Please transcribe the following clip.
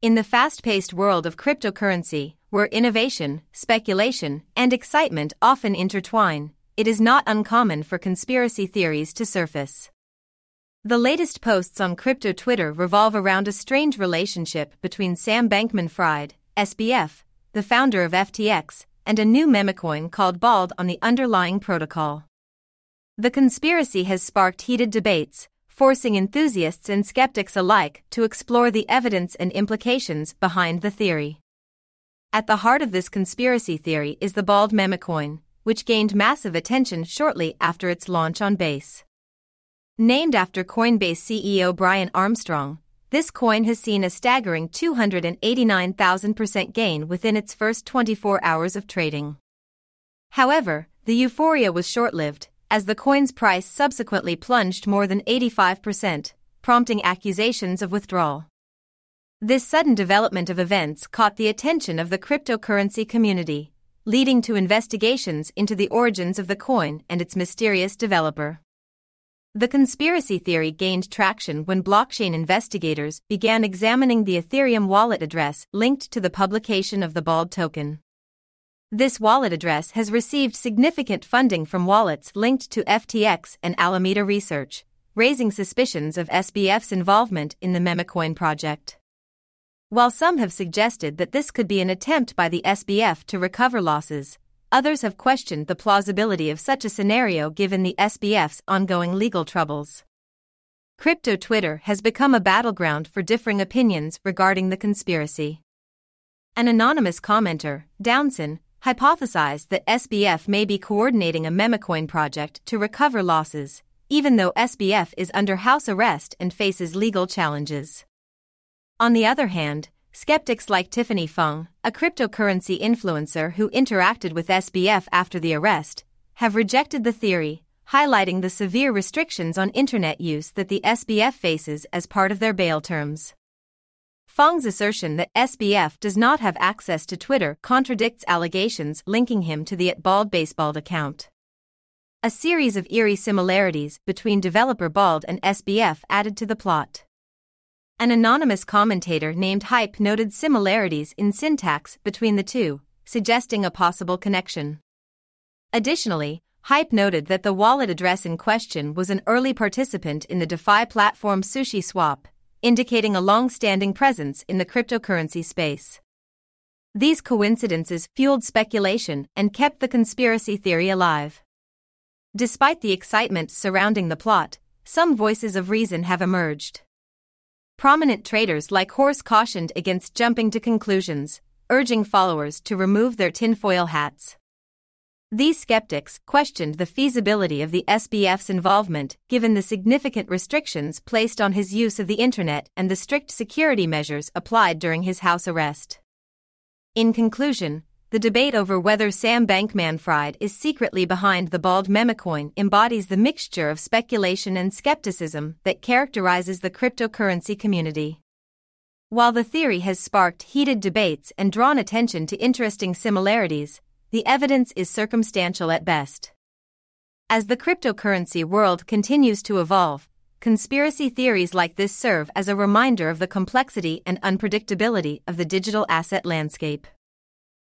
In the fast paced world of cryptocurrency, where innovation, speculation, and excitement often intertwine, it is not uncommon for conspiracy theories to surface. The latest posts on crypto Twitter revolve around a strange relationship between Sam Bankman Fried, SBF, the founder of FTX, and a new memecoin called BALD on the underlying protocol. The conspiracy has sparked heated debates, forcing enthusiasts and skeptics alike to explore the evidence and implications behind the theory. At the heart of this conspiracy theory is the BALD memecoin, which gained massive attention shortly after its launch on Base. Named after Coinbase CEO Brian Armstrong, this coin has seen a staggering 289,000% gain within its first 24 hours of trading. However, the euphoria was short lived, as the coin's price subsequently plunged more than 85%, prompting accusations of withdrawal. This sudden development of events caught the attention of the cryptocurrency community, leading to investigations into the origins of the coin and its mysterious developer. The conspiracy theory gained traction when blockchain investigators began examining the Ethereum wallet address linked to the publication of the BALD token. This wallet address has received significant funding from wallets linked to FTX and Alameda Research, raising suspicions of SBF's involvement in the Memecoin project. While some have suggested that this could be an attempt by the SBF to recover losses, others have questioned the plausibility of such a scenario given the SBF's ongoing legal troubles. Crypto Twitter has become a battleground for differing opinions regarding the conspiracy. An anonymous commenter, Downson, hypothesized that SBF may be coordinating a memecoin project to recover losses, even though SBF is under house arrest and faces legal challenges. On the other hand, skeptics like Tiffany Fung, a cryptocurrency influencer who interacted with SBF after the arrest, have rejected the theory, highlighting the severe restrictions on internet use that the SBF faces as part of their bail terms. Fung's assertion that SBF does not have access to Twitter contradicts allegations linking him to the at Bald Baseball account. A series of eerie similarities between developer Bald and SBF added to the plot. An anonymous commentator named Hype noted similarities in syntax between the two, suggesting a possible connection. Additionally, Hype noted that the wallet address in question was an early participant in the DeFi platform SushiSwap, indicating a long standing presence in the cryptocurrency space. These coincidences fueled speculation and kept the conspiracy theory alive. Despite the excitement surrounding the plot, some voices of reason have emerged. Prominent traders like Horse cautioned against jumping to conclusions, urging followers to remove their tinfoil hats. These skeptics questioned the feasibility of the SBF's involvement given the significant restrictions placed on his use of the internet and the strict security measures applied during his house arrest. In conclusion, the debate over whether Sam Bankman Fried is secretly behind the bald memecoin embodies the mixture of speculation and skepticism that characterizes the cryptocurrency community. While the theory has sparked heated debates and drawn attention to interesting similarities, the evidence is circumstantial at best. As the cryptocurrency world continues to evolve, conspiracy theories like this serve as a reminder of the complexity and unpredictability of the digital asset landscape.